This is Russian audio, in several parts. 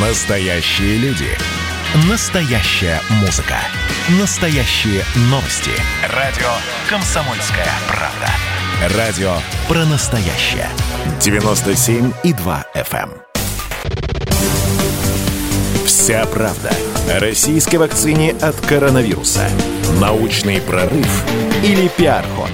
Настоящие люди. Настоящая музыка. Настоящие новости. Радио «Комсомольская правда». Радио про настоящее. 97,2 FM. эм. Вся правда о российской вакцине от коронавируса. Научный прорыв или пиар-ход.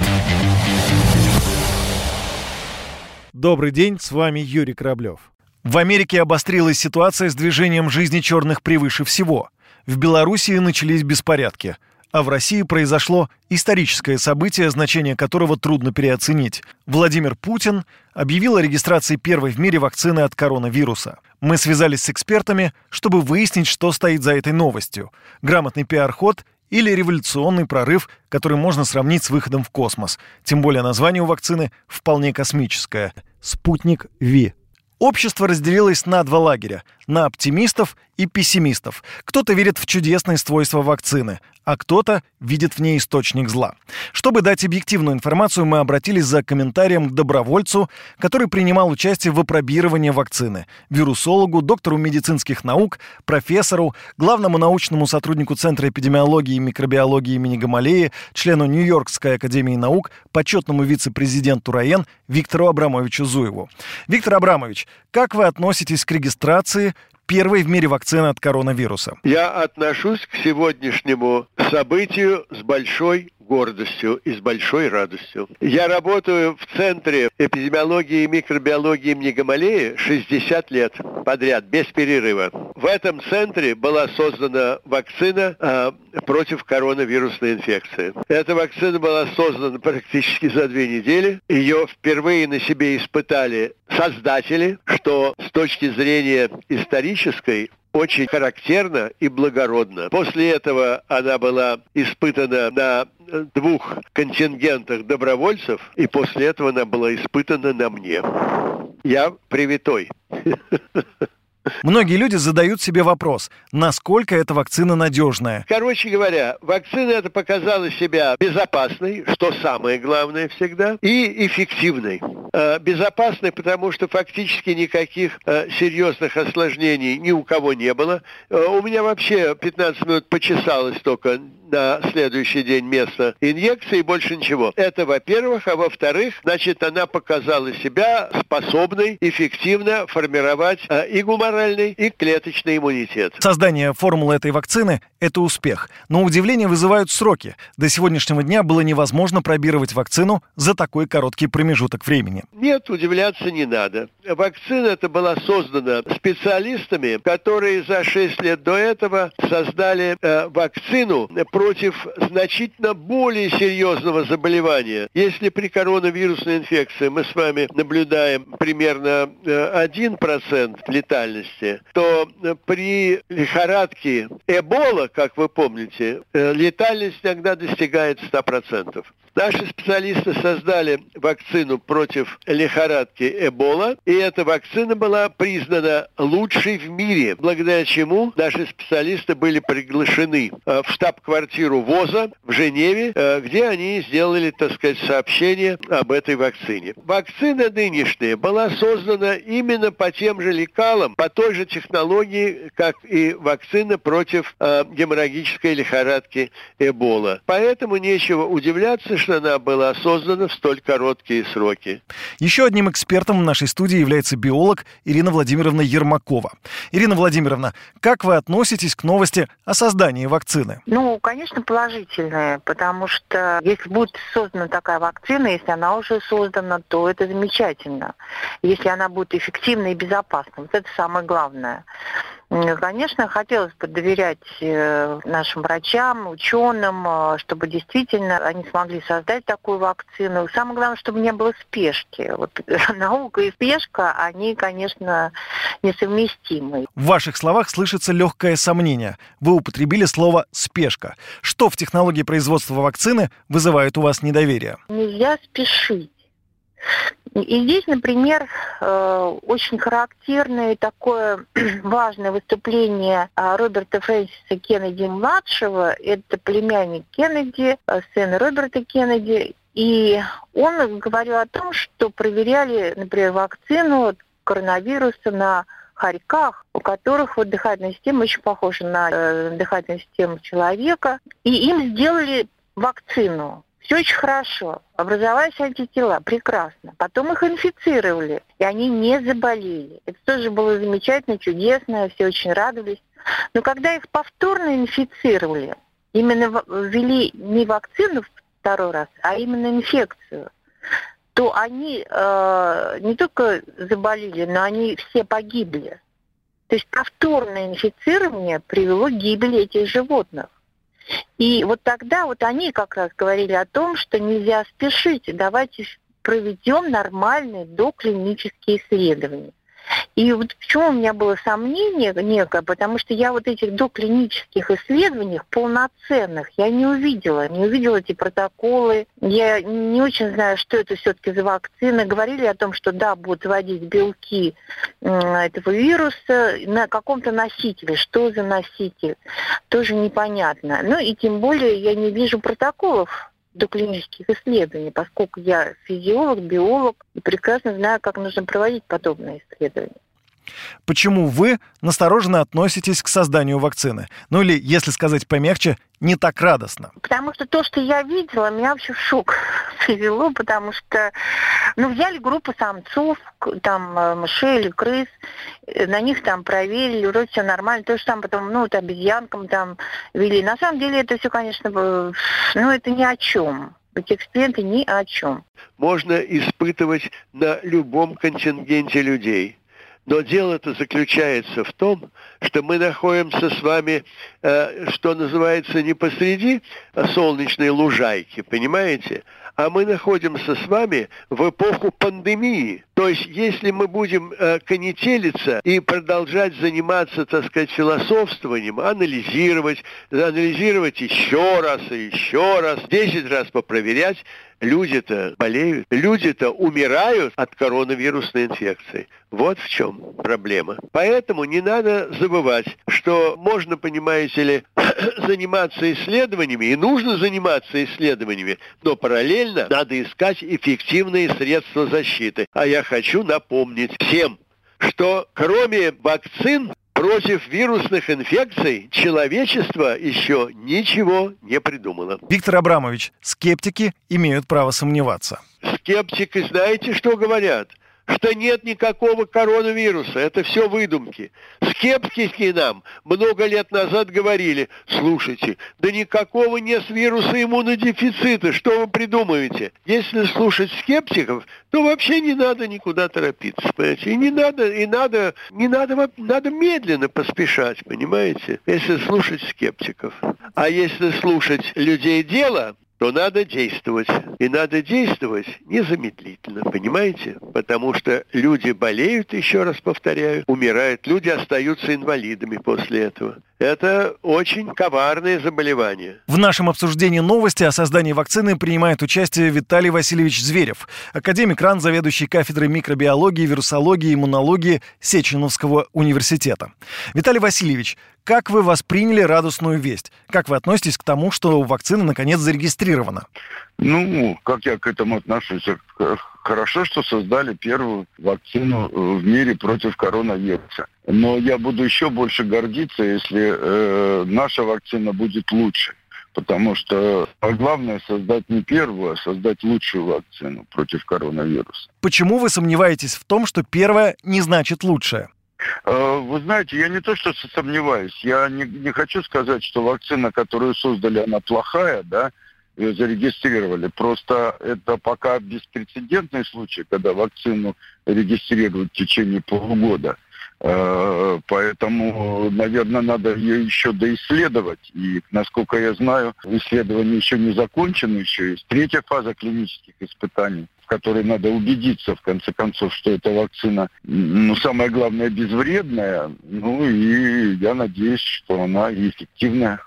Добрый день, с вами Юрий Кораблев. В Америке обострилась ситуация с движением жизни черных превыше всего. В Белоруссии начались беспорядки, а в России произошло историческое событие, значение которого трудно переоценить. Владимир Путин объявил о регистрации первой в мире вакцины от коронавируса. Мы связались с экспертами, чтобы выяснить, что стоит за этой новостью. Грамотный пиар-ход или революционный прорыв, который можно сравнить с выходом в космос. Тем более название у вакцины вполне космическое – «Спутник Ви». Общество разделилось на два лагеря – на оптимистов и пессимистов. Кто-то верит в чудесные свойства вакцины, а кто-то видит в ней источник зла. Чтобы дать объективную информацию, мы обратились за комментарием к добровольцу, который принимал участие в опробировании вакцины, вирусологу, доктору медицинских наук, профессору, главному научному сотруднику Центра эпидемиологии и микробиологии имени Гамалеи, члену Нью-Йоркской академии наук, почетному вице-президенту РАЕН Виктору Абрамовичу Зуеву. Виктор Абрамович, как вы относитесь к регистрации первой в мире вакцины от коронавируса? Я отношусь к сегодняшнему событию с большой гордостью и с большой радостью. Я работаю в Центре эпидемиологии и микробиологии имени Гамалеи 60 лет подряд, без перерыва. В этом центре была создана вакцина э, против коронавирусной инфекции. Эта вакцина была создана практически за две недели. Ее впервые на себе испытали создатели, что с точки зрения исторической очень характерно и благородно. После этого она была испытана на двух контингентах добровольцев, и после этого она была испытана на мне. Я привитой. Многие люди задают себе вопрос, насколько эта вакцина надежная. Короче говоря, вакцина эта показала себя безопасной, что самое главное всегда, и эффективной. Э, безопасной, потому что фактически никаких э, серьезных осложнений ни у кого не было. Э, у меня вообще 15 минут почесалось только на следующий день место инъекции и больше ничего. Это во-первых. А во-вторых, значит, она показала себя способной эффективно формировать и гуморальный, и клеточный иммунитет. Создание формулы этой вакцины – это успех. Но удивление вызывают сроки. До сегодняшнего дня было невозможно пробировать вакцину за такой короткий промежуток времени. Нет, удивляться не надо. Вакцина эта была создана специалистами, которые за 6 лет до этого создали э, вакцину против значительно более серьезного заболевания. Если при коронавирусной инфекции мы с вами наблюдаем примерно э, 1% летальности, то э, при лихорадке Эбола, как вы помните, э, летальность иногда достигает 100%. Наши специалисты создали вакцину против лихорадки Эбола, и эта вакцина была признана лучшей в мире, благодаря чему наши специалисты были приглашены э, в штаб-квартиру ВОЗа в Женеве, э, где они сделали, так сказать, сообщение об этой вакцине. Вакцина нынешняя была создана именно по тем же лекалам, по той же технологии, как и вакцина против э, геморрагической лихорадки Эбола. Поэтому нечего удивляться, что она была создана в столь короткие сроки. Еще одним экспертом в нашей студии является биолог Ирина Владимировна Ермакова. Ирина Владимировна, как вы относитесь к новости о создании вакцины? Ну, конечно, положительное, потому что если будет создана такая вакцина, если она уже создана, то это замечательно. Если она будет эффективна и безопасна, вот это самое главное. Конечно, хотелось бы доверять э, нашим врачам, ученым, э, чтобы действительно они смогли создать такую вакцину. Самое главное, чтобы не было спешки. Вот наука и спешка, они, конечно, несовместимы. В ваших словах слышится легкое сомнение. Вы употребили слово «спешка». Что в технологии производства вакцины вызывает у вас недоверие? Нельзя спешить. И здесь, например, э, очень характерное такое важное выступление э, Роберта Фрэнсиса Кеннеди-младшего. Это племянник Кеннеди, э, сын Роберта Кеннеди. И он говорил о том, что проверяли, например, вакцину коронавируса на хорьках, у которых вот дыхательная система очень похожа на э, дыхательную систему человека, и им сделали вакцину. Все очень хорошо. Образовались антитела. Прекрасно. Потом их инфицировали, и они не заболели. Это тоже было замечательно, чудесно, все очень радовались. Но когда их повторно инфицировали, именно ввели не вакцину второй раз, а именно инфекцию, то они э, не только заболели, но они все погибли. То есть повторное инфицирование привело к гибели этих животных. И вот тогда вот они как раз говорили о том, что нельзя спешить, давайте проведем нормальные доклинические исследования. И вот почему у меня было сомнение некое, потому что я вот этих доклинических исследований полноценных я не увидела, не увидела эти протоколы. Я не очень знаю, что это все-таки за вакцины. Говорили о том, что да, будут вводить белки этого вируса на каком-то носителе. Что за носитель? Тоже непонятно. Ну и тем более я не вижу протоколов до клинических исследований, поскольку я физиолог, биолог и прекрасно знаю, как нужно проводить подобные исследования. Почему вы настороженно относитесь к созданию вакцины? Ну или, если сказать помягче, не так радостно? Потому что то, что я видела, меня вообще в шок привело, потому что, ну, взяли группу самцов, там, э, мышей или крыс, э, на них там проверили, вроде все нормально, то же самое потом, ну, вот обезьянкам там вели. На самом деле это все, конечно, ну, это ни о чем. Эти эксперименты ни о чем. Можно испытывать на любом контингенте людей – но дело-то заключается в том, что мы находимся с вами, э, что называется, не посреди солнечной лужайки, понимаете? А мы находимся с вами в эпоху пандемии. То есть, если мы будем э, конетелиться и продолжать заниматься, так сказать, философствованием, анализировать, анализировать еще раз и еще раз, 10 раз попроверять, люди-то болеют, люди-то умирают от коронавирусной инфекции. Вот в чем проблема. Поэтому не надо забывать, что можно, понимаете ли, заниматься исследованиями, и нужно заниматься исследованиями, но параллельно надо искать эффективные средства защиты. А я хочу напомнить всем, что кроме вакцин против вирусных инфекций человечество еще ничего не придумало. Виктор Абрамович, скептики имеют право сомневаться. Скептики знаете, что говорят? Что нет никакого коронавируса, это все выдумки. Скептики нам много лет назад говорили, слушайте, да никакого нет вируса иммунодефицита, что вы придумываете? Если слушать скептиков, то вообще не надо никуда торопиться, понимаете? И не надо, и надо, не надо, надо медленно поспешать, понимаете? Если слушать скептиков. А если слушать людей дела, то надо действовать. И надо действовать незамедлительно, понимаете? Потому что люди болеют, еще раз повторяю, умирают, люди остаются инвалидами после этого. Это очень коварное заболевание. В нашем обсуждении новости о создании вакцины принимает участие Виталий Васильевич Зверев, академик РАН, заведующий кафедрой микробиологии, вирусологии иммунологии Сеченовского университета. Виталий Васильевич, как вы восприняли радостную весть? Как вы относитесь к тому, что вакцина наконец зарегистрирована? Ну, как я к этому отношусь? Хорошо, что создали первую вакцину э, в мире против коронавируса. Но я буду еще больше гордиться, если э, наша вакцина будет лучше. Потому что главное создать не первую, а создать лучшую вакцину против коронавируса. Почему вы сомневаетесь в том, что первая не значит лучшая? Э, вы знаете, я не то что сомневаюсь, я не, не хочу сказать, что вакцина, которую создали, она плохая, да, ее зарегистрировали. Просто это пока беспрецедентный случай, когда вакцину регистрируют в течение полугода. Э, поэтому, наверное, надо ее еще доисследовать. И, насколько я знаю, исследование еще не закончено, еще есть третья фаза клинических испытаний в которой надо убедиться, в конце концов, что эта вакцина, ну, самое главное, безвредная. Ну, и я надеюсь, что она эффективная.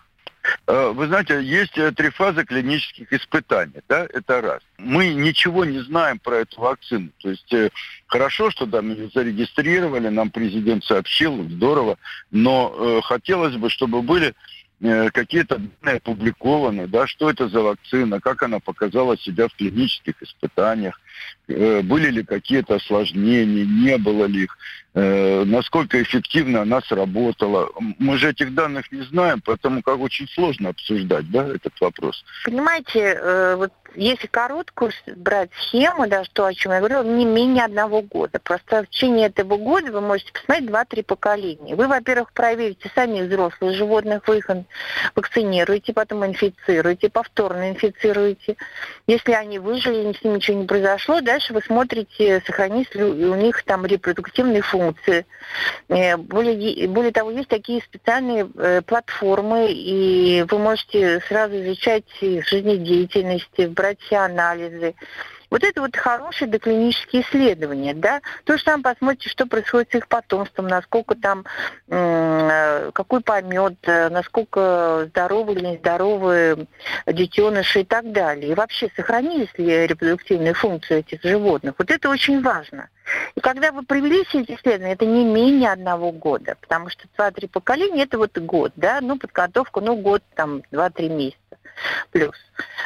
Э, вы знаете, есть э, три фазы клинических испытаний, да, это раз. Мы ничего не знаем про эту вакцину. То есть э, хорошо, что там ее зарегистрировали, нам президент сообщил, здорово, но хотелось бы, чтобы были э, какие-то данные опубликованы, да, что это за вакцина, как она показала себя в клинических испытаниях, э, были ли какие-то осложнения, не было ли их, э, насколько эффективно она сработала. Мы же этих данных не знаем, поэтому как очень сложно обсуждать, да, этот вопрос. Понимаете, вот если короткую брать схему, да, что о чем я говорила, не менее одного года. Просто в течение этого года вы можете посмотреть два-три поколения. Вы, во-первых, проверите сами взрослых животных, вы их вакцинируете, потом инфицируете, повторно инфицируете. Если они выжили, с ними ничего не произошло, дальше вы смотрите, сохранились ли у них там репродуктивные функции. Э, более, более того, есть такие специальные э, платформы, и вы можете сразу изучать жизнедеятельность, брать все анализы. Вот это вот хорошие доклинические исследования, да. То же самое посмотрите, что происходит с их потомством, насколько там, э, какой помет, э, насколько здоровы или нездоровы детеныши и так далее. И вообще, сохранились ли репродуктивные функции этих животных. Вот это очень важно. И когда вы провели все эти исследования, это не менее одного года, потому что два-три поколения – это вот год, да, ну, подготовка, ну, год, там, два-три месяца плюс.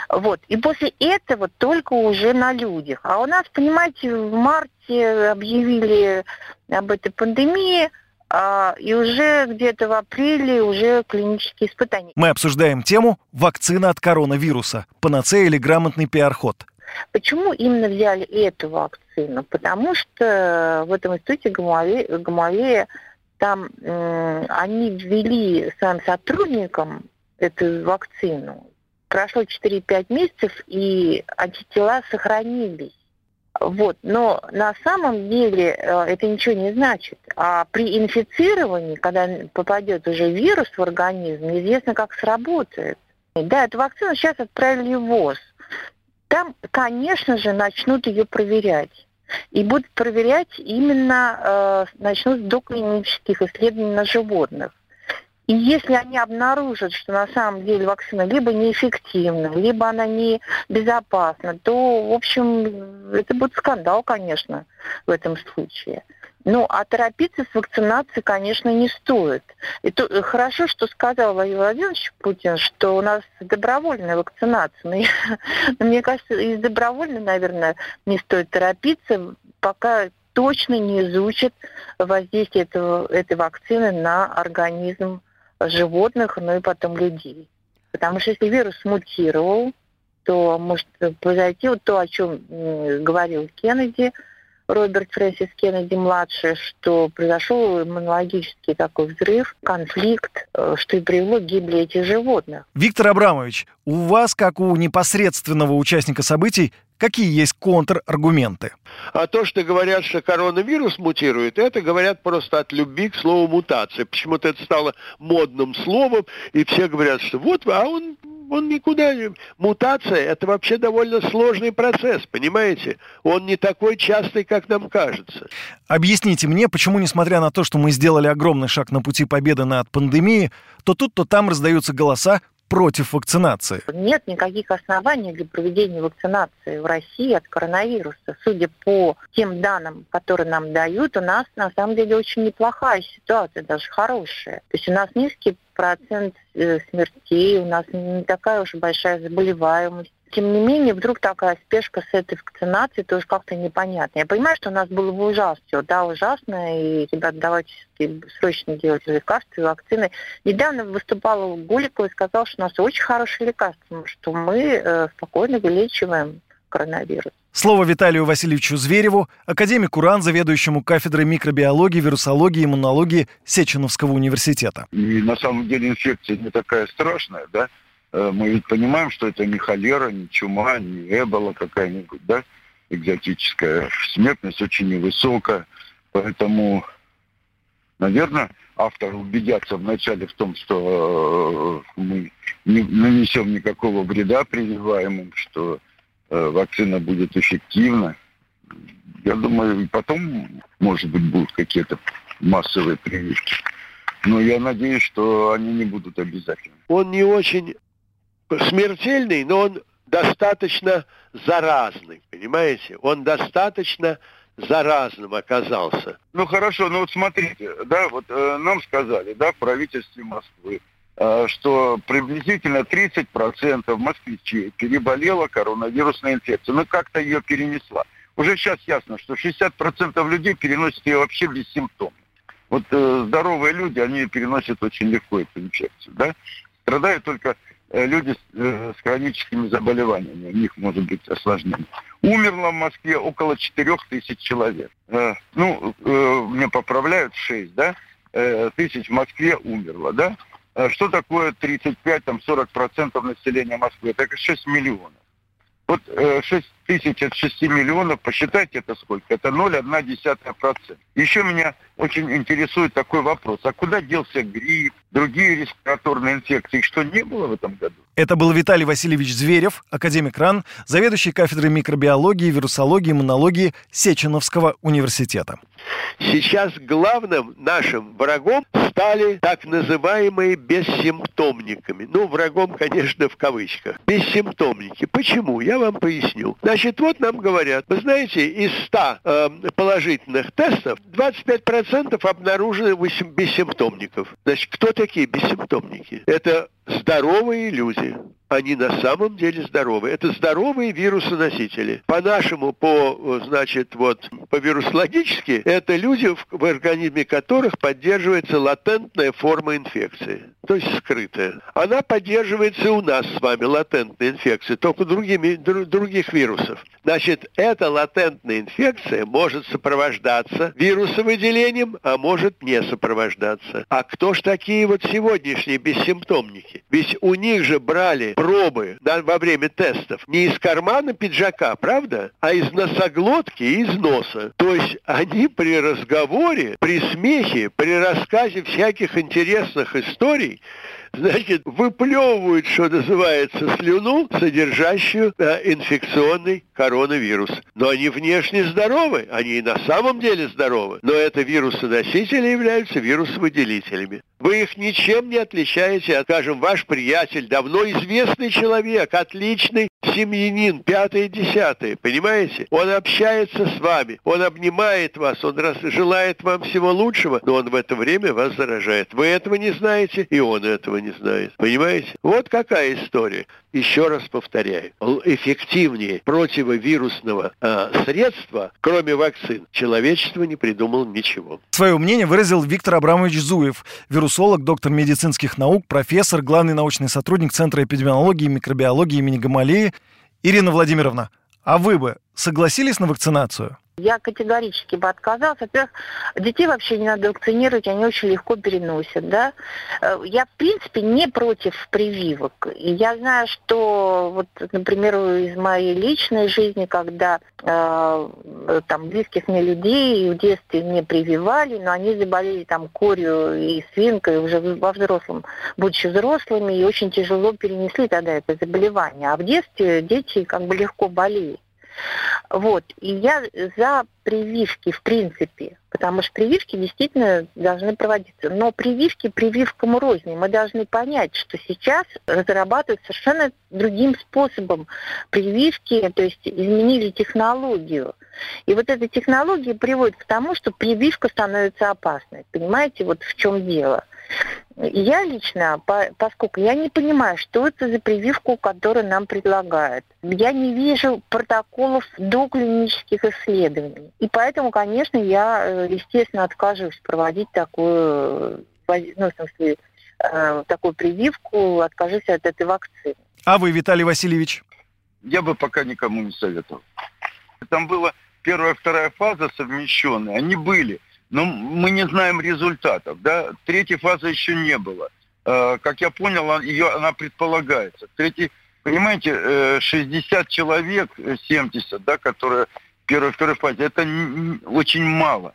Вот. И после этого только уже на людях. А у нас, понимаете, в марте объявили об этой пандемии, а, и уже где-то в апреле уже клинические испытания. Мы обсуждаем тему «Вакцина от коронавируса. Панацея или грамотный пиар-ход?» Почему именно взяли эту вакцину? Потому что в этом институте Гамалея, там э, они ввели своим сотрудникам эту вакцину прошло 4-5 месяцев, и антитела сохранились. Вот. Но на самом деле э, это ничего не значит. А при инфицировании, когда попадет уже вирус в организм, неизвестно, как сработает. Да, эту вакцину сейчас отправили в ВОЗ. Там, конечно же, начнут ее проверять. И будут проверять именно, э, начнут с доклинических исследований на животных. И если они обнаружат, что на самом деле вакцина либо неэффективна, либо она не безопасна, то, в общем, это будет скандал, конечно, в этом случае. Ну, а торопиться с вакцинацией, конечно, не стоит. И то, э, хорошо, что сказал Владимир Владимирович Путин, что у нас добровольная вакцинация. Но, мне кажется, из добровольной, наверное, не стоит торопиться, пока точно не изучат воздействие этого, этой вакцины на организм животных, ну и потом людей. Потому что если вирус мутировал, то может произойти вот то, о чем говорил Кеннеди, Роберт Фрэнсис Кеннеди-младший, что произошел иммунологический такой взрыв, конфликт, э, что и привело к гибели этих животных. Виктор Абрамович, у вас, как у непосредственного участника событий, Какие есть контраргументы? А то, что говорят, что коронавирус мутирует, это говорят просто от любви к слову мутация. Почему-то это стало модным словом, и все говорят, что вот, а он он никуда не... Мутация – это вообще довольно сложный процесс, понимаете? Он не такой частый, как нам кажется. Объясните мне, почему, несмотря на то, что мы сделали огромный шаг на пути победы над пандемией, то тут, то там раздаются голоса против вакцинации? Нет никаких оснований для проведения вакцинации в России от коронавируса. Судя по тем данным, которые нам дают, у нас на самом деле очень неплохая ситуация, даже хорошая. То есть у нас низкий процент э, смертей, у нас не такая уж большая заболеваемость. Тем не менее, вдруг такая спешка с этой вакцинацией тоже как-то непонятно. Я понимаю, что у нас было бы ужасно, все, да, ужасно, и, ребят, давайте срочно делать лекарства и вакцины. Недавно выступала Гуликова и сказала, что у нас очень хорошие лекарства, что мы э, спокойно вылечиваем коронавирус. Слово Виталию Васильевичу Звереву, академику РАН, заведующему кафедрой микробиологии, вирусологии и иммунологии Сеченовского университета. И на самом деле инфекция не такая страшная, да? Э, мы ведь понимаем, что это не холера, не чума, не эбола какая-нибудь, да, экзотическая. Смертность очень невысокая, поэтому, наверное, авторы убедятся вначале в том, что э, мы не нанесем никакого вреда прививаемым, что э, вакцина будет эффективна. Я думаю, потом, может быть, будут какие-то массовые прививки. Но я надеюсь, что они не будут обязательны. Он не очень смертельный, но он достаточно заразный, понимаете? Он достаточно заразным оказался. Ну хорошо, ну вот смотрите, да, вот э, нам сказали, да, в правительстве Москвы, э, что приблизительно 30% москвичей переболело коронавирусной инфекцией. Ну, как-то ее перенесла. Уже сейчас ясно, что 60% людей переносят ее вообще без симптомов. Вот э, здоровые люди, они переносят очень легко эту инфекцию, да? Страдают только люди с, э, с хроническими заболеваниями, у них может быть осложнение. Умерло в Москве около 4 тысяч человек. Э, ну, э, мне поправляют 6, да? Э, тысяч в Москве умерло, да? Э, что такое 35-40% населения Москвы? Это 6 миллионов. Вот э, 6 тысяч от 6 миллионов, посчитайте это сколько? Это 0,1%. Еще меня очень интересует такой вопрос. А куда делся грипп, другие респираторные инфекции? что не было в этом году? Это был Виталий Васильевич Зверев, академик РАН, заведующий кафедрой микробиологии, вирусологии, иммунологии Сеченовского университета. Сейчас главным нашим врагом стали так называемые бессимптомниками. Ну, врагом, конечно, в кавычках. Бессимптомники. Почему? Я вам поясню. Значит, вот нам говорят, вы знаете, из 100 э, положительных тестов 25% обнаружены бессимптомников. Значит, кто такие бессимптомники? Это здоровые люди они на самом деле здоровы. Это здоровые вирусоносители. По-нашему, по, значит, вот, по вирусологически, это люди, в, организме которых поддерживается латентная форма инфекции, то есть скрытая. Она поддерживается у нас с вами, латентная инфекция, только другими, дру, других вирусов. Значит, эта латентная инфекция может сопровождаться вирусовыделением, а может не сопровождаться. А кто ж такие вот сегодняшние бессимптомники? Ведь у них же брали пробы да, во время тестов не из кармана пиджака, правда, а из носоглотки и из носа. То есть они при разговоре, при смехе, при рассказе всяких интересных историй значит, выплевывают, что называется, слюну, содержащую э, инфекционный коронавирус. Но они внешне здоровы, они и на самом деле здоровы. Но это вирусоносители являются вирусовыделителями. Вы их ничем не отличаете от, скажем, ваш приятель, давно известный человек, отличный семьянин, пятое, десятое, понимаете? Он общается с вами, он обнимает вас, он раз, желает вам всего лучшего, но он в это время вас заражает. Вы этого не знаете, и он этого не знает. Понимаете? Вот какая история. Еще раз повторяю, эффективнее противовирусного э, средства, кроме вакцин, человечество не придумало ничего. Свое мнение выразил Виктор Абрамович Зуев, вирусолог, доктор медицинских наук, профессор, главный научный сотрудник Центра эпидемиологии и микробиологии имени Гамалеи. Ирина Владимировна, а вы бы согласились на вакцинацию? Я категорически бы отказалась. Во-первых, детей вообще не надо вакцинировать, они очень легко переносят, да. Э, я, в принципе, не против прививок. И я знаю, что, вот, например, из моей личной жизни, когда э, там близких мне людей в детстве не прививали, но они заболели там корью и свинкой уже во взрослом, будучи взрослыми, и очень тяжело перенесли тогда это заболевание. А в детстве дети как бы легко болеют. Вот. И я за прививки в принципе, потому что прививки действительно должны проводиться. Но прививки прививкам рознь. Мы должны понять, что сейчас разрабатывают совершенно другим способом прививки, то есть изменили технологию. И вот эта технология приводит к тому, что прививка становится опасной. Понимаете, вот в чем дело. Я лично, по, поскольку я не понимаю, что это за прививку, которую нам предлагают, я не вижу протоколов до клинических исследований. И поэтому, конечно, я, э, естественно, откажусь проводить такую, ну, в смысле, э, такую прививку, откажусь от этой вакцины. А вы, Виталий Васильевич? Я бы пока никому не советовал. Там была первая, вторая фаза совмещенные, они были – но мы не знаем результатов. Да? Третьей фазы еще не было. Э, как я понял, ее, она предполагается. Третий, понимаете, 60 э, человек, 70, э, да, которые в первой, второй фазе, это очень мало.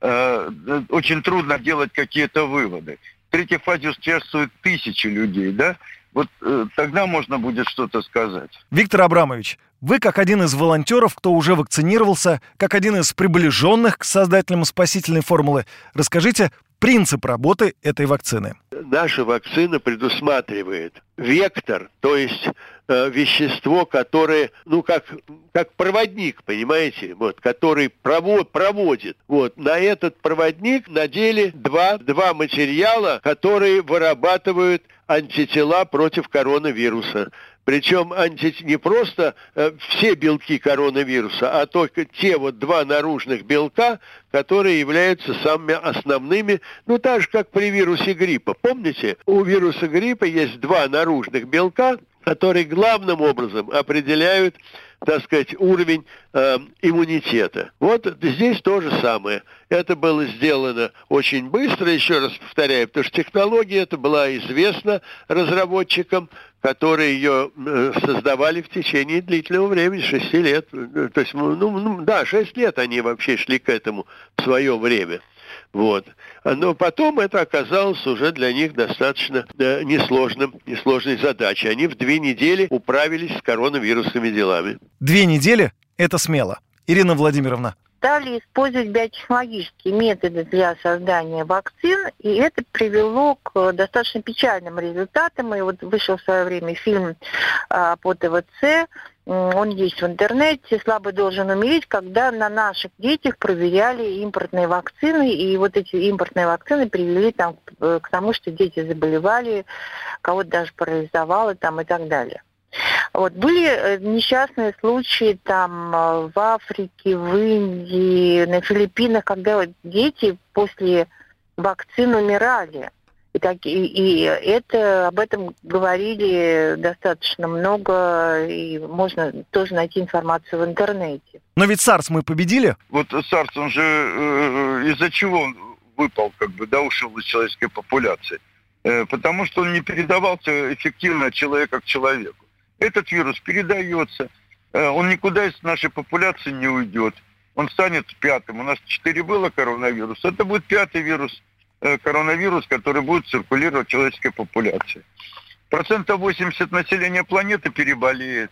Очень трудно делать какие-то выводы. В третьей фазе участвуют тысячи людей, да? Вот тогда можно будет что-то сказать. Виктор Абрамович, вы, как один из волонтеров, кто уже вакцинировался, как один из приближенных к создателям спасительной формулы, расскажите принцип работы этой вакцины. наша вакцина предусматривает вектор, то есть э, вещество, которое, ну, как, как проводник, понимаете, вот, который провод, проводит. Вот, на этот проводник надели два, два материала, которые вырабатывают антитела против коронавируса. Причем анти... не просто э, все белки коронавируса, а только те вот два наружных белка, которые являются самыми основными, ну так же, как при вирусе гриппа. Помните, у вируса гриппа есть два наружных белка, которые главным образом определяют так сказать, уровень э, иммунитета. Вот здесь то же самое. Это было сделано очень быстро, еще раз повторяю, потому что технология эта была известна разработчикам, которые ее э, создавали в течение длительного времени, 6 лет. То есть, ну, ну, да, 6 лет они вообще шли к этому в свое время. Вот. Но потом это оказалось уже для них достаточно да, несложным, несложной задачей. Они в две недели управились с коронавирусными делами. Две недели – это смело. Ирина Владимировна, стали использовать биотехнологические методы для создания вакцин, и это привело к достаточно печальным результатам. И вот вышел в свое время фильм а, по ТВЦ, он есть в интернете, слабый должен умереть, когда на наших детях проверяли импортные вакцины, и вот эти импортные вакцины привели там, к тому, что дети заболевали, кого-то даже парализовало там и так далее. Вот. Были э, несчастные случаи там э, в Африке, в Индии, на Филиппинах, когда дети после вакцин умирали. И, так, и, и это, об этом говорили достаточно много, и можно тоже найти информацию в интернете. Но ведь САРС мы победили? Вот САРС, он же э, из-за чего он выпал, как бы, да, ушел из человеческой популяции? Э, потому что он не передавался эффективно от человека к человеку. Этот вирус передается, э, он никуда из нашей популяции не уйдет. Он станет пятым. У нас четыре было коронавируса. Это будет пятый вирус, коронавирус, который будет циркулировать в человеческой популяции. Процентов 80 населения планеты переболеет.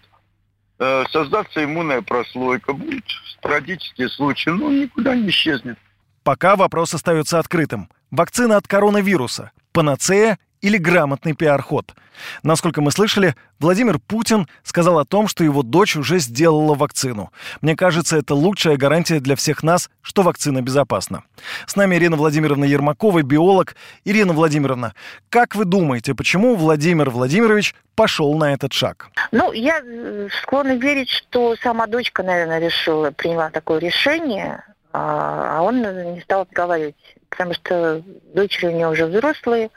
Э, создастся иммунная прослойка. Будут спорадические случаи, но никуда не исчезнет. Пока вопрос остается открытым. Вакцина от коронавируса – панацея или грамотный пиар-ход. Насколько мы слышали, Владимир Путин сказал о том, что его дочь уже сделала вакцину. Мне кажется, это лучшая гарантия для всех нас, что вакцина безопасна. С нами Ирина Владимировна Ермакова, биолог. Ирина Владимировна, как вы думаете, почему Владимир Владимирович пошел на этот шаг? Ну, я э, склонна верить, что сама дочка, наверное, решила, приняла такое решение, а, а он не стал отговаривать, потому что дочери у него уже взрослые,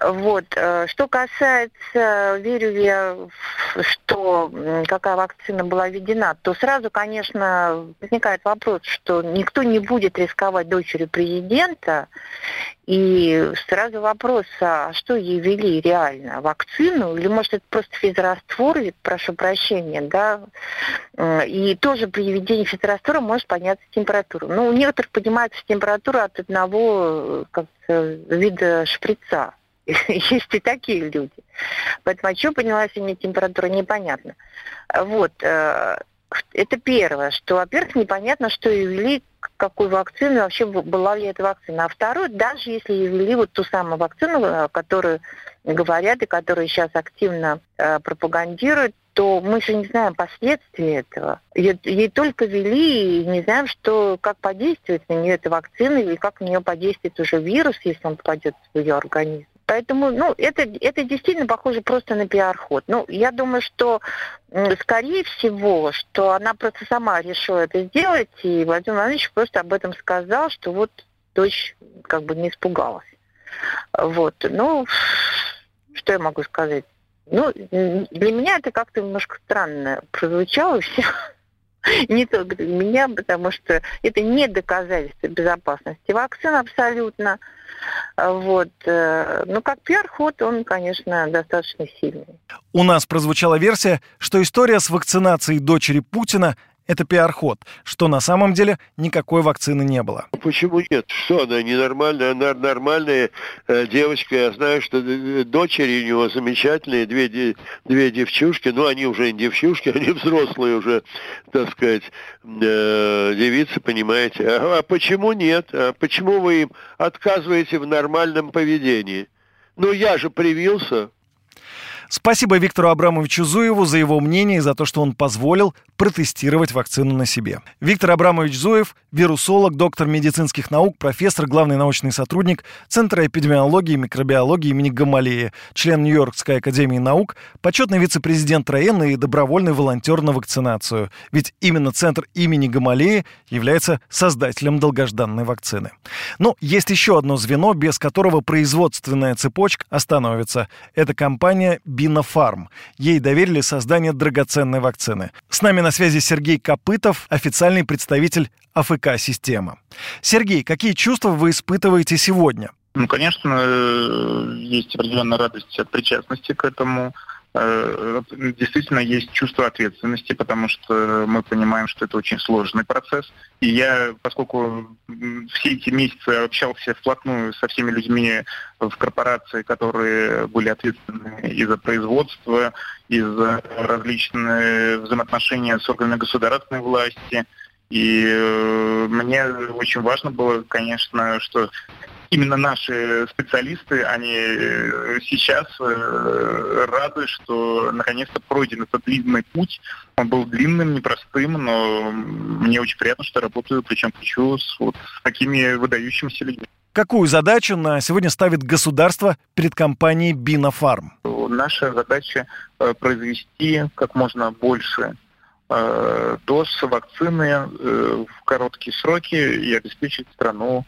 вот. Э, что касается, верю я, что какая вакцина была введена, то сразу, конечно, возникает вопрос, что никто не будет рисковать дочерью президента. И сразу вопрос, а что ей ввели реально? Вакцину? Или, может, это просто физраствор? Прошу прощения, да? И тоже при введении физраствора может подняться температура. Ну, у некоторых поднимается температура от одного как вида шприца. Есть и такие люди. Поэтому о чем поняла сегодня температура, непонятно. Вот. Э, это первое, что, во-первых, непонятно, что и ввели, какую вакцину, вообще была ли эта вакцина. А второе, даже если и ввели вот ту самую вакцину, э, которую говорят и которую сейчас активно э, пропагандируют, то мы же не знаем последствий этого. Ей, ей только ввели и не знаем, что, как подействует на нее эта вакцина или как на нее подействует уже вирус, если он попадет в ее организм. Поэтому, ну, это, это действительно похоже просто на пиар-ход. Ну, я думаю, что, скорее всего, что она просто сама решила это сделать, и Владимир Владимирович просто об этом сказал, что вот дочь как бы не испугалась. Вот, ну, что я могу сказать? Ну, для меня это как-то немножко странно прозвучало все. Не только для меня, потому что это не доказательство безопасности вакцин абсолютно. Вот. Э, ну, как пиар-ход, он, конечно, достаточно сильный. У нас прозвучала версия, что история с вакцинацией дочери Путина это пиар-ход, что на самом деле никакой вакцины не было. Почему нет? Что она ненормальная? Она нормальная э, девочка. Я знаю, что э, дочери у него замечательные, две, две девчушки. Ну, они уже не девчушки, они взрослые уже, так сказать, э, девицы, понимаете. А, а почему нет? А почему вы им отказываете в нормальном поведении? Ну, я же привился. Спасибо Виктору Абрамовичу Зуеву за его мнение и за то, что он позволил протестировать вакцину на себе. Виктор Абрамович Зуев – вирусолог, доктор медицинских наук, профессор, главный научный сотрудник Центра эпидемиологии и микробиологии имени Гамалея, член Нью-Йоркской академии наук, почетный вице-президент РАЭН и добровольный волонтер на вакцинацию. Ведь именно Центр имени Гамалея является создателем долгожданной вакцины. Но есть еще одно звено, без которого производственная цепочка остановится. Это компания Бинофарм. Ей доверили создание драгоценной вакцины. С нами на связи Сергей Копытов, официальный представитель АФК-система. Сергей, какие чувства вы испытываете сегодня? Ну, конечно, э, есть определенная радость от причастности к этому. Э, действительно есть чувство ответственности, потому что мы понимаем, что это очень сложный процесс. И я, поскольку все эти месяцы общался вплотную со всеми людьми в корпорации, которые были ответственны и за производство, и за различные взаимоотношения с органами государственной власти, и э, мне очень важно было, конечно, что именно наши специалисты, они э, сейчас э, рады, что наконец-то пройден этот длинный путь. Он был длинным, непростым, но мне очень приятно, что работаю к плечу с, вот, с такими выдающимися людьми. Какую задачу на сегодня ставит государство перед компанией Бинофарм? Наша задача произвести как можно больше доз вакцины в короткие сроки и обеспечить страну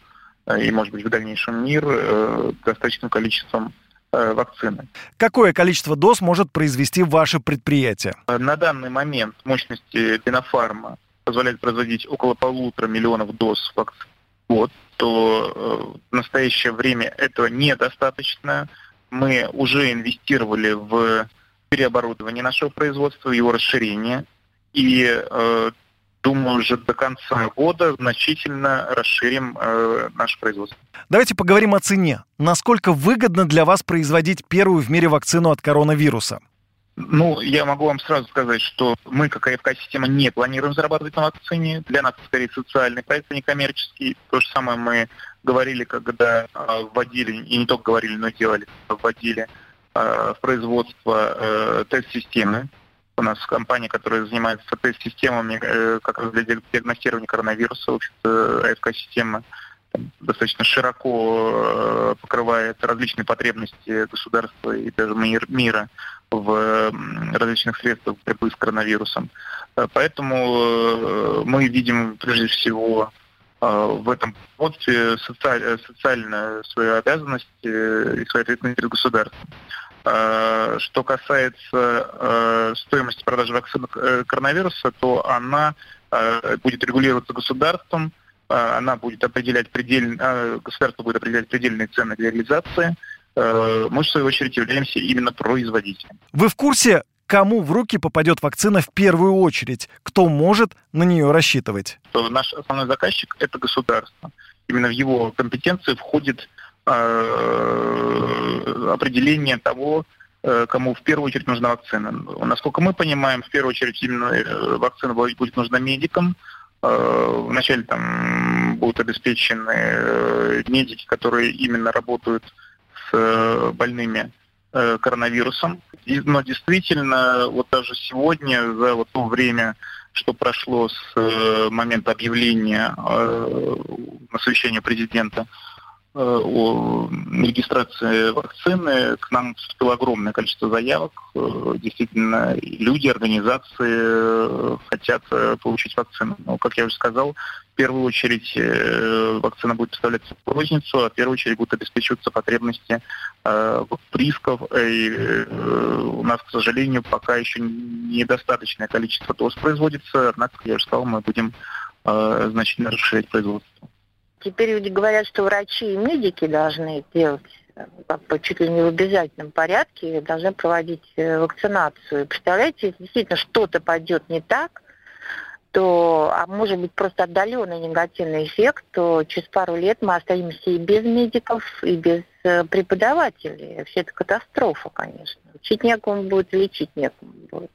Э, и, может быть, в дальнейшем мир э, достаточным количеством э, вакцины. Какое количество доз может произвести ваше предприятие? На данный момент мощности Бинофарма позволяет производить около полутора миллионов доз вакцин в год, то в настоящее время этого недостаточно. Мы уже инвестировали в переоборудование нашего производства, его расширение. И думаю, уже до конца года значительно расширим э, наше производство. Давайте поговорим о цене. Насколько выгодно для вас производить первую в мире вакцину от коронавируса? Ну, я могу вам сразу сказать, что мы, как АФК-система, не планируем зарабатывать на вакцине. Для нас скорее социальный проект, а не коммерческий. То же самое мы говорили, когда э, вводили, и не только говорили, но и делали, вводили э, в производство э, тест-системы у нас компания, которая занимается тест-системами э, как раз для диагностирования коронавируса. В общем-то, АФК-система достаточно широко э, покрывает различные потребности государства и даже мира в различных средствах борьбы с коронавирусом. Э, поэтому мы видим прежде всего в этом производстве социаль, социально свою обязанность и свою ответственность перед государством. Э, что касается э, стоимости продажи вакцины э, коронавируса, то она будет регулироваться государством, она будет определять предель, государство будет определять предельные цены для реализации. Мы, в свою очередь, являемся именно производителем. Вы в курсе, кому в руки попадет вакцина в первую очередь? Кто может на нее рассчитывать? Наш основной заказчик – это государство. Именно в его компетенции входит определение того, э, кому в первую очередь нужна вакцина. Насколько мы понимаем, в первую очередь именно э, вакцина будет нужна медикам. Вначале там будут обеспечены медики, которые именно работают с больными коронавирусом. Но действительно, вот даже сегодня, за вот то время, что прошло с момента объявления на совещании президента Э, о регистрации вакцины к нам поступило огромное количество заявок. Э, действительно, люди, организации э, хотят получить вакцину. Но, как я уже сказал, в первую очередь вакцина будет поставляться в розницу, а в первую очередь будут обеспечиваться потребности присков. И у нас, к сожалению, пока еще недостаточное количество доз производится, однако, как я уже сказал, мы будем значительно расширять производство. Теперь люди говорят, что врачи и медики должны делать бы чуть ли не в обязательном порядке, должны проводить э, вакцинацию. Представляете, если действительно что-то пойдет не так, то, а может быть просто отдаленный негативный эффект, то через пару лет мы останемся и без медиков, и без э, преподавателей. Вообще это катастрофа, конечно. Учить некому будет, лечить некому будет.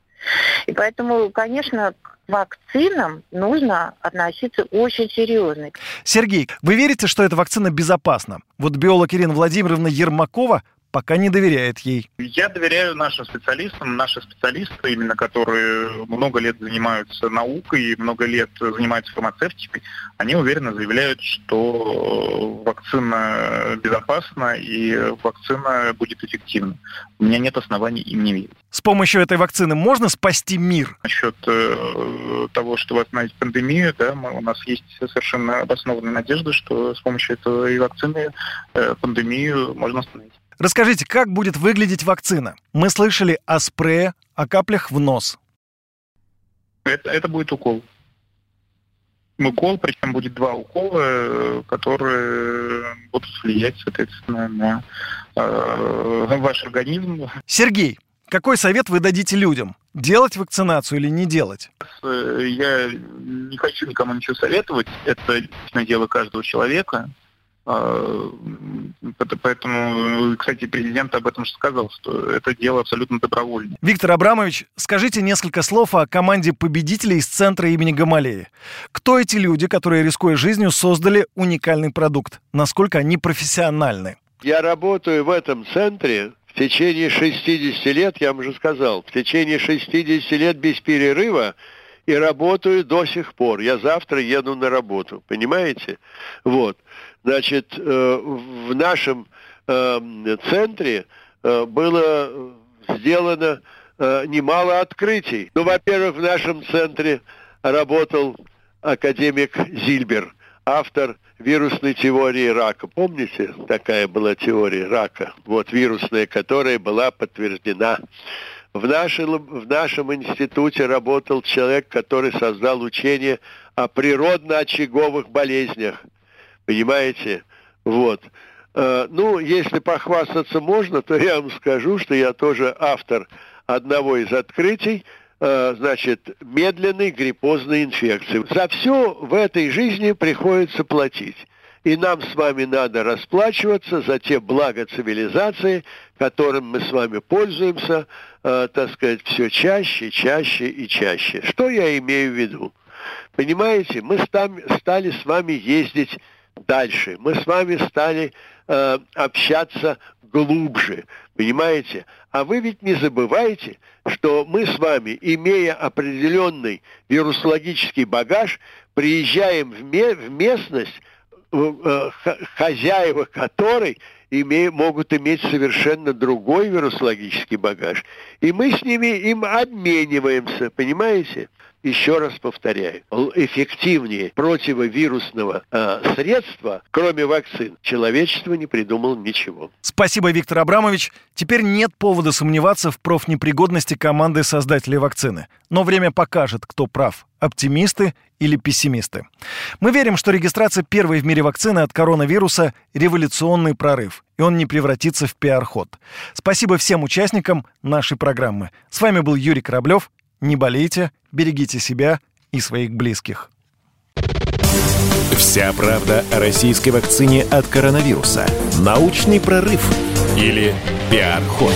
И поэтому, конечно, вакцинам нужно относиться очень серьезно. Сергей, вы верите, что эта вакцина безопасна? Вот биолог Ирина Владимировна Ермакова пока не доверяет ей. Я доверяю нашим специалистам. Наши специалисты, именно которые много лет занимаются наукой и много лет занимаются фармацевтикой, они уверенно заявляют, что вакцина безопасна и вакцина будет эффективна. У меня нет оснований им не верить. С помощью этой вакцины можно спасти мир? Насчет э, того, что остановить пандемию, да, мы, у нас есть совершенно обоснованная надежда, что с помощью этой вакцины э, пандемию можно остановить. Расскажите, как будет выглядеть вакцина? Мы слышали о спрее, о каплях в нос. Это, это будет укол. Укол, причем будет два укола, э, которые будут влиять, соответственно, на э, ваш организм. Сергей, какой совет вы дадите людям? Делать вакцинацию или не делать? Э, я не хочу никому ничего советовать. Это личное дело каждого человека. А, поэтому, кстати, президент об этом же сказал, что это дело абсолютно добровольное. Виктор Абрамович, скажите несколько слов о команде победителей из центра имени Гамалеи. Кто эти люди, которые, рискуя жизнью, создали уникальный продукт? Насколько они профессиональны? Я работаю в этом центре в течение 60 лет, я вам уже сказал, в течение 60 лет без перерыва и работаю до сих пор. Я завтра еду на работу, понимаете? Вот. Значит, э, в нашем э, центре э, было сделано немало открытий. Ну, во-первых, в нашем центре работал академик Зильбер, автор вирусной теории рака. Помните, такая была теория рака? Вот вирусная, которая была подтверждена. В, нашей, в нашем институте работал человек, который создал учение о природно-очаговых болезнях. Понимаете? Вот. Э, ну, если похвастаться можно, то я вам скажу, что я тоже автор одного из открытий, э, значит, медленной гриппозной инфекции. За все в этой жизни приходится платить. И нам с вами надо расплачиваться за те блага цивилизации, которым мы с вами пользуемся, э, так сказать, все чаще, чаще и чаще. Что я имею в виду? Понимаете, мы стали с вами ездить дальше. Мы с вами стали э, общаться глубже, понимаете? А вы ведь не забывайте, что мы с вами, имея определенный вирусологический багаж, приезжаем в, ме- в местность, э, хозяева которой име- могут иметь совершенно другой вирусологический багаж. И мы с ними им обмениваемся, понимаете? Еще раз повторяю, эффективнее противовирусного э, средства, кроме вакцин, человечество не придумало ничего. Спасибо, Виктор Абрамович. Теперь нет повода сомневаться в профнепригодности команды создателей вакцины. Но время покажет, кто прав – оптимисты или пессимисты. Мы верим, что регистрация первой в мире вакцины от коронавируса – революционный прорыв, и он не превратится в пиар-ход. Спасибо всем участникам нашей программы. С вами был Юрий Кораблев. Не болейте, берегите себя и своих близких. Вся правда о российской вакцине от коронавируса. Научный прорыв или пиар-ход.